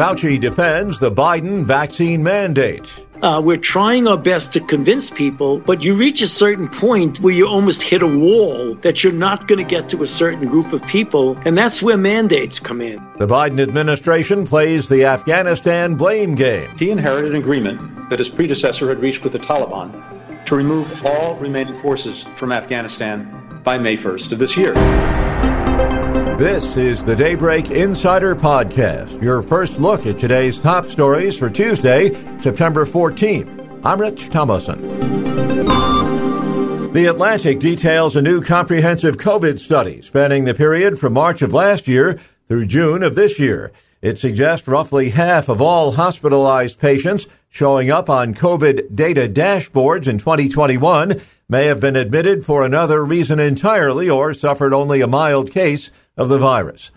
Fauci defends the Biden vaccine mandate. Uh, we're trying our best to convince people, but you reach a certain point where you almost hit a wall that you're not going to get to a certain group of people, and that's where mandates come in. The Biden administration plays the Afghanistan blame game. He inherited an agreement that his predecessor had reached with the Taliban to remove all remaining forces from Afghanistan by May 1st of this year. This is the Daybreak Insider Podcast, your first look at today's top stories for Tuesday, September 14th. I'm Rich Thomason. The Atlantic details a new comprehensive COVID study spanning the period from March of last year through June of this year. It suggests roughly half of all hospitalized patients showing up on COVID data dashboards in 2021 may have been admitted for another reason entirely or suffered only a mild case of the virus.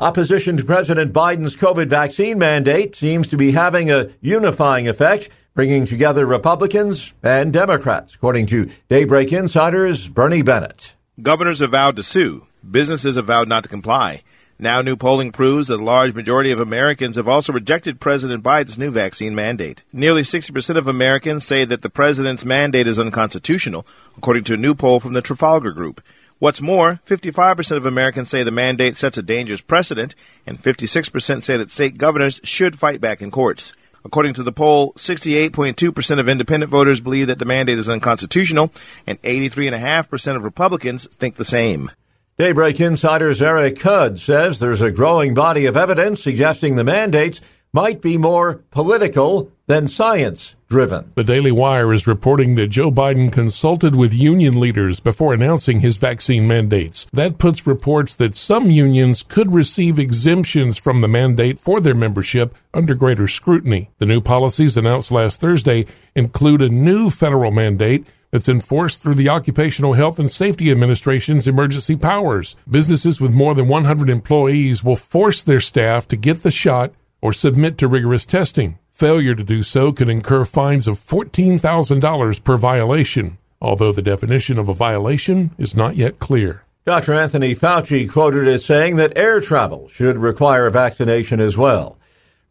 Opposition to President Biden's COVID vaccine mandate seems to be having a unifying effect, bringing together Republicans and Democrats, according to Daybreak Insider's Bernie Bennett. Governors have vowed to sue. Businesses have vowed not to comply. Now, new polling proves that a large majority of Americans have also rejected President Biden's new vaccine mandate. Nearly 60% of Americans say that the president's mandate is unconstitutional, according to a new poll from the Trafalgar Group. What's more, 55% of Americans say the mandate sets a dangerous precedent, and 56% say that state governors should fight back in courts. According to the poll, 68.2% of independent voters believe that the mandate is unconstitutional, and 83.5% of Republicans think the same. Daybreak Insider's Eric Cudd says there's a growing body of evidence suggesting the mandates might be more political than science driven. The Daily Wire is reporting that Joe Biden consulted with union leaders before announcing his vaccine mandates. That puts reports that some unions could receive exemptions from the mandate for their membership under greater scrutiny. The new policies announced last Thursday include a new federal mandate that's enforced through the Occupational Health and Safety Administration's emergency powers. Businesses with more than 100 employees will force their staff to get the shot or submit to rigorous testing. Failure to do so could incur fines of $14,000 per violation, although the definition of a violation is not yet clear. Dr. Anthony Fauci quoted as saying that air travel should require vaccination as well.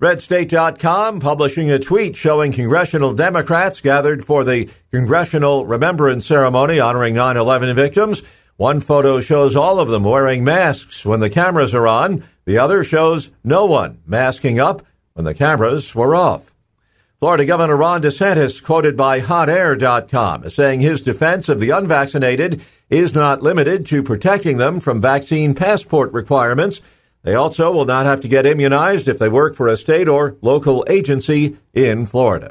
RedState.com publishing a tweet showing congressional Democrats gathered for the Congressional Remembrance Ceremony honoring 9 11 victims. One photo shows all of them wearing masks when the cameras are on. The other shows no one masking up when the cameras were off. Florida Governor Ron DeSantis, quoted by HotAir.com, as saying his defense of the unvaccinated is not limited to protecting them from vaccine passport requirements. They also will not have to get immunized if they work for a state or local agency in Florida.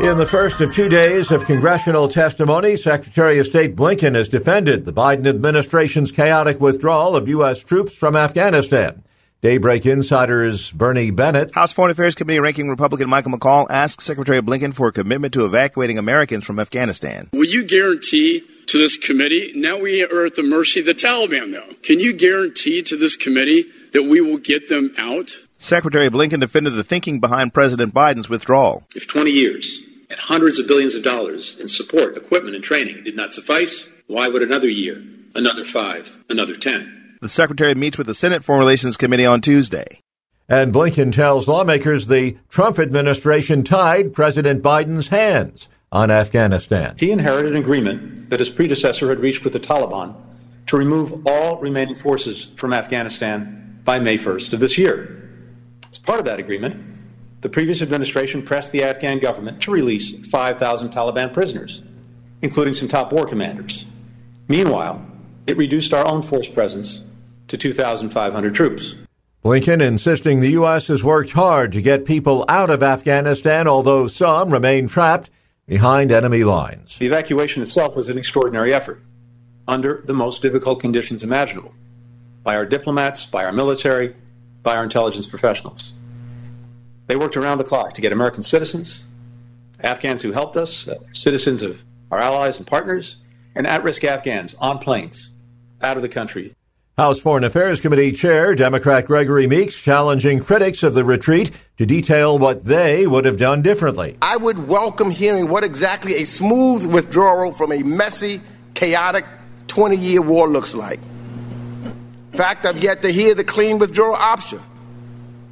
In the first of two days of congressional testimony, Secretary of State Blinken has defended the Biden administration's chaotic withdrawal of U.S. troops from Afghanistan. Daybreak Insider's Bernie Bennett. House Foreign Affairs Committee ranking Republican Michael McCaul asked Secretary Blinken for a commitment to evacuating Americans from Afghanistan. Will you guarantee to this committee, now we are at the mercy of the Taliban, though. Can you guarantee to this committee that we will get them out? Secretary Blinken defended the thinking behind President Biden's withdrawal. If 20 years and hundreds of billions of dollars in support, equipment, and training did not suffice, why would another year, another five, another 10? The Secretary meets with the Senate Foreign Relations Committee on Tuesday. And Blinken tells lawmakers the Trump administration tied President Biden's hands on Afghanistan. He inherited an agreement that his predecessor had reached with the Taliban to remove all remaining forces from Afghanistan by May 1st of this year. As part of that agreement, the previous administration pressed the Afghan government to release 5,000 Taliban prisoners, including some top war commanders. Meanwhile, it reduced our own force presence to 2,500 troops. Blinken insisting the U.S. has worked hard to get people out of Afghanistan, although some remain trapped behind enemy lines. The evacuation itself was an extraordinary effort. under the most difficult conditions imaginable by our diplomats, by our military, by our intelligence professionals. They worked around the clock to get American citizens, Afghans who helped us, uh, citizens of our allies and partners, and at risk Afghans on planes out of the country. House Foreign Affairs Committee Chair Democrat Gregory Meeks challenging critics of the retreat to detail what they would have done differently. I would welcome hearing what exactly a smooth withdrawal from a messy, chaotic 20 year war looks like. In fact, I've yet to hear the clean withdrawal option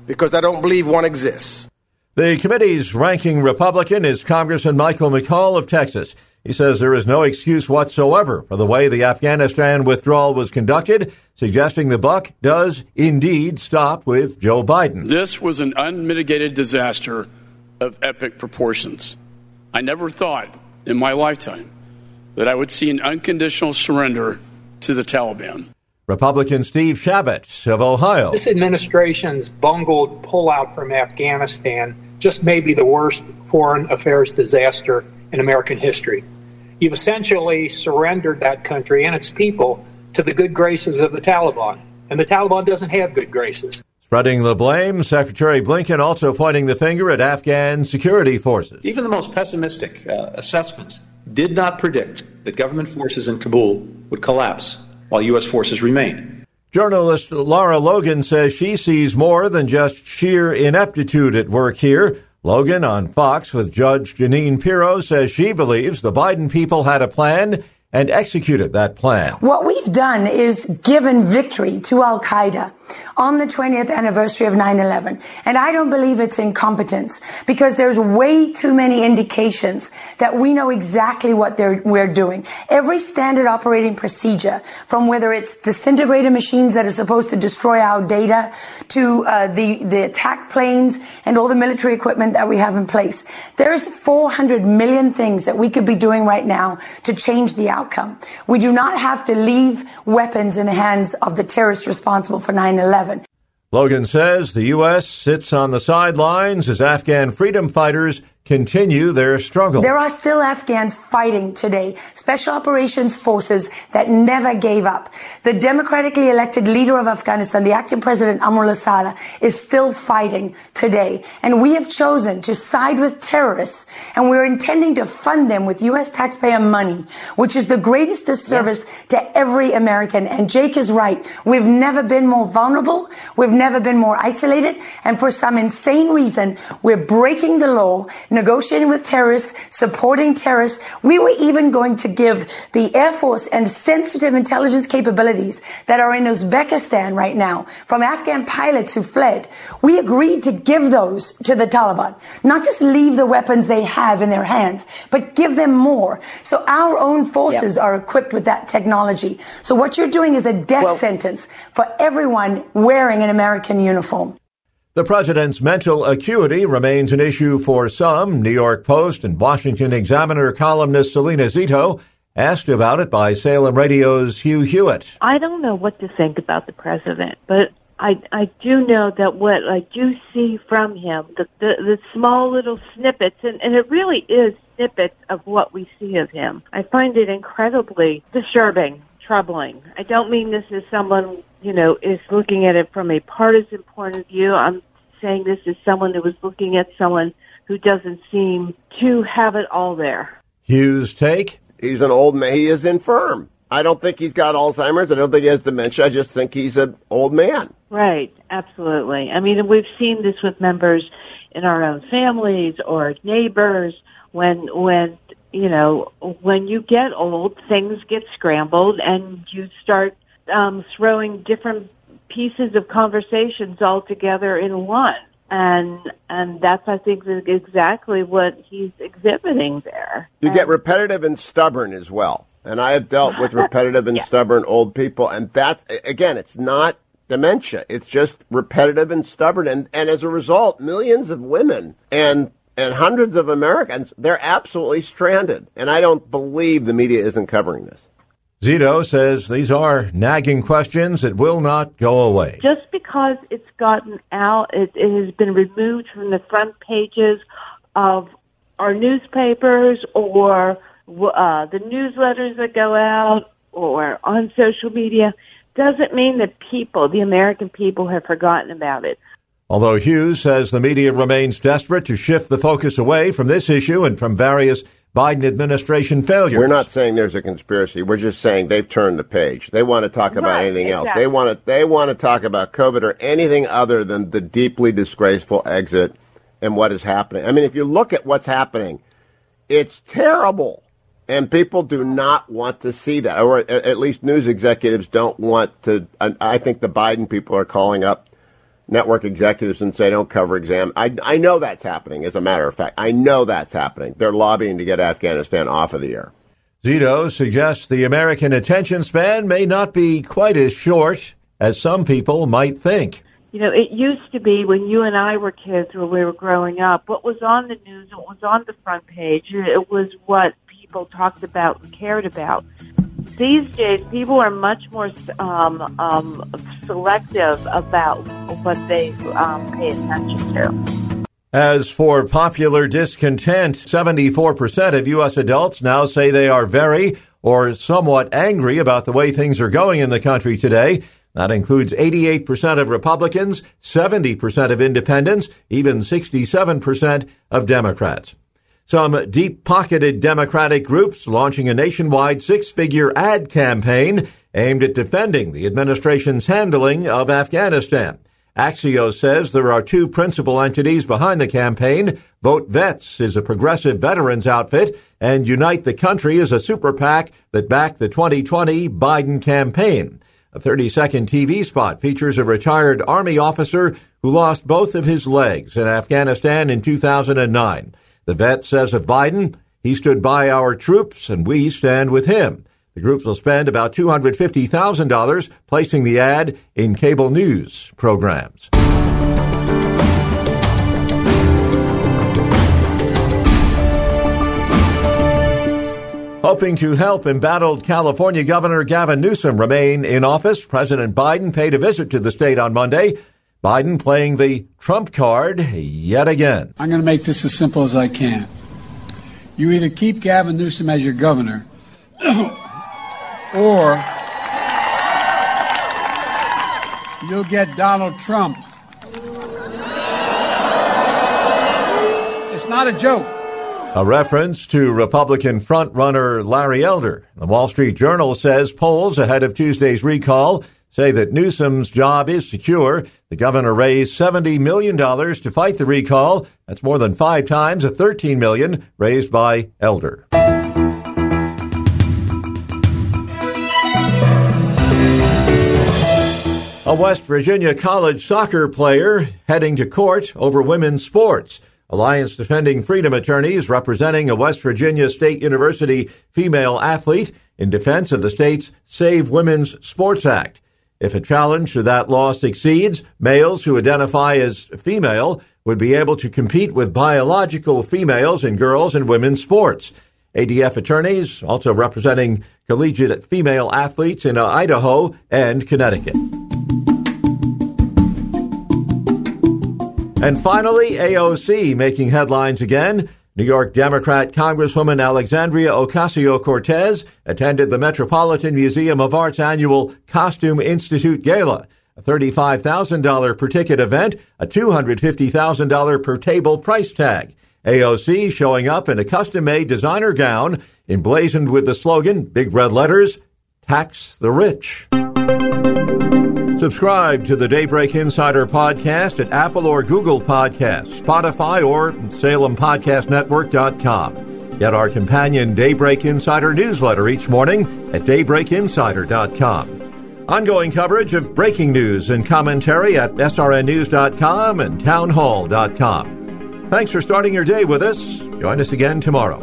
because I don't believe one exists. The committee's ranking Republican is Congressman Michael McCaul of Texas. He says there is no excuse whatsoever for the way the Afghanistan withdrawal was conducted, suggesting the buck does indeed stop with Joe Biden. This was an unmitigated disaster of epic proportions. I never thought in my lifetime that I would see an unconditional surrender to the Taliban. Republican Steve Chabot of Ohio. This administration's bungled pullout from Afghanistan just may be the worst foreign affairs disaster in American history. You've essentially surrendered that country and its people to the good graces of the Taliban. And the Taliban doesn't have good graces. Spreading the blame, Secretary Blinken also pointing the finger at Afghan security forces. Even the most pessimistic uh, assessments did not predict that government forces in Kabul would collapse while U.S. forces remained. Journalist Lara Logan says she sees more than just sheer ineptitude at work here. Logan on Fox with Judge Jeanine Pirro says she believes the Biden people had a plan and executed that plan. What we've done is given victory to Al Qaeda on the 20th anniversary of 9-11. And I don't believe it's incompetence because there's way too many indications that we know exactly what we're doing. Every standard operating procedure, from whether it's disintegrator machines that are supposed to destroy our data to uh, the, the attack planes and all the military equipment that we have in place. There's 400 million things that we could be doing right now to change the outcome. We do not have to leave weapons in the hands of the terrorists responsible for 9-11. Logan says the U.S. sits on the sidelines as Afghan freedom fighters continue their struggle. There are still Afghans fighting today, special operations forces that never gave up. The democratically elected leader of Afghanistan, the acting president Amrullah Saleh, is still fighting today. And we have chosen to side with terrorists and we're intending to fund them with U.S. taxpayer money, which is the greatest disservice yeah. to every American. And Jake is right. We've never been more vulnerable. We've never been more isolated. And for some insane reason, we're breaking the law negotiating with terrorists, supporting terrorists. We were even going to give the Air Force and sensitive intelligence capabilities that are in Uzbekistan right now from Afghan pilots who fled. We agreed to give those to the Taliban, not just leave the weapons they have in their hands, but give them more. So our own forces yep. are equipped with that technology. So what you're doing is a death well, sentence for everyone wearing an American uniform. The president's mental acuity remains an issue for some. New York Post and Washington Examiner columnist Salena Zito asked about it by Salem Radio's Hugh Hewitt. I don't know what to think about the president, but I I do know that what I do see from him, the the, the small little snippets, and, and it really is snippets of what we see of him. I find it incredibly disturbing troubling. I don't mean this as someone, you know, is looking at it from a partisan point of view. I'm saying this as someone who was looking at someone who doesn't seem to have it all there. Hugh's take? He's an old man. He is infirm. I don't think he's got Alzheimer's. I don't think he has dementia. I just think he's an old man. Right. Absolutely. I mean, we've seen this with members in our own families or neighbors when when you know when you get old things get scrambled and you start um throwing different pieces of conversations all together in one. And and that's I think exactly what he's exhibiting there. You and, get repetitive and stubborn as well. And I have dealt with repetitive and yeah. stubborn old people and that again it's not dementia. It's just repetitive and stubborn and, and as a result millions of women and and hundreds of Americans, they're absolutely stranded. And I don't believe the media isn't covering this. Zito says these are nagging questions that will not go away. Just because it's gotten out, it, it has been removed from the front pages of our newspapers or uh, the newsletters that go out or on social media doesn't mean that people, the American people, have forgotten about it. Although Hughes says the media remains desperate to shift the focus away from this issue and from various Biden administration failures. We're not saying there's a conspiracy. We're just saying they've turned the page. They want to talk about Right, anything else. They want to they want to talk about COVID or anything other than the deeply disgraceful exit and what is happening. I mean, if you look at what's happening, it's terrible. And people do not want to see that, or at at least news executives don't want to. I I think the Biden people are calling up network executives and say don't cover exam. I, I know that's happening. As a matter of fact, I know that's happening. They're lobbying to get Afghanistan off of the air. Zito suggests the American attention span may not be quite as short as some people might think. You know, it used to be when you and I were kids, when we were growing up, what was on the news, what was on the front page, it was what people talked about and cared about. These days, people are much more um, um, selective about what they um, pay attention to. As for popular discontent, 74% of U.S. adults now say they are very or somewhat angry about the way things are going in the country today. That includes 88% of Republicans, 70% of independents, even 67% of Democrats. Some deep pocketed Democratic groups launching a nationwide six figure ad campaign aimed at defending the administration's handling of Afghanistan. Axios says there are two principal entities behind the campaign. Vote Vets is a progressive veterans outfit, and Unite the Country is a super PAC that backed the 2020 Biden campaign. A 30 second TV spot features a retired Army officer who lost both of his legs in Afghanistan in 2009. The vet says of Biden, he stood by our troops and we stand with him. The groups will spend about $250,000 placing the ad in cable news programs. Hoping to help embattled California Governor Gavin Newsom remain in office, President Biden paid a visit to the state on Monday. Biden playing the Trump card yet again. I'm going to make this as simple as I can. You either keep Gavin Newsom as your governor, or you'll get Donald Trump. It's not a joke. A reference to Republican frontrunner Larry Elder. The Wall Street Journal says polls ahead of Tuesday's recall say that Newsom's job is secure. The governor raised $70 million to fight the recall. That's more than five times the 13 million raised by Elder. A West Virginia college soccer player heading to court over women's sports. Alliance Defending Freedom attorneys representing a West Virginia State University female athlete in defense of the state's Save Women's Sports Act. If a challenge to that law succeeds, males who identify as female would be able to compete with biological females in girls and women's sports. ADF attorneys also representing collegiate female athletes in Idaho and Connecticut. And finally, AOC making headlines again. New York Democrat Congresswoman Alexandria Ocasio Cortez attended the Metropolitan Museum of Art's annual Costume Institute Gala, a $35,000 per ticket event, a $250,000 per table price tag. AOC showing up in a custom made designer gown emblazoned with the slogan, big red letters, tax the rich. Subscribe to the Daybreak Insider podcast at Apple or Google Podcasts, Spotify, or SalemPodcastNetwork.com. Get our companion Daybreak Insider newsletter each morning at DaybreakInsider.com. Ongoing coverage of breaking news and commentary at SRNNews.com and Townhall.com. Thanks for starting your day with us. Join us again tomorrow.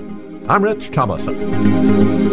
I'm Rich Thomason.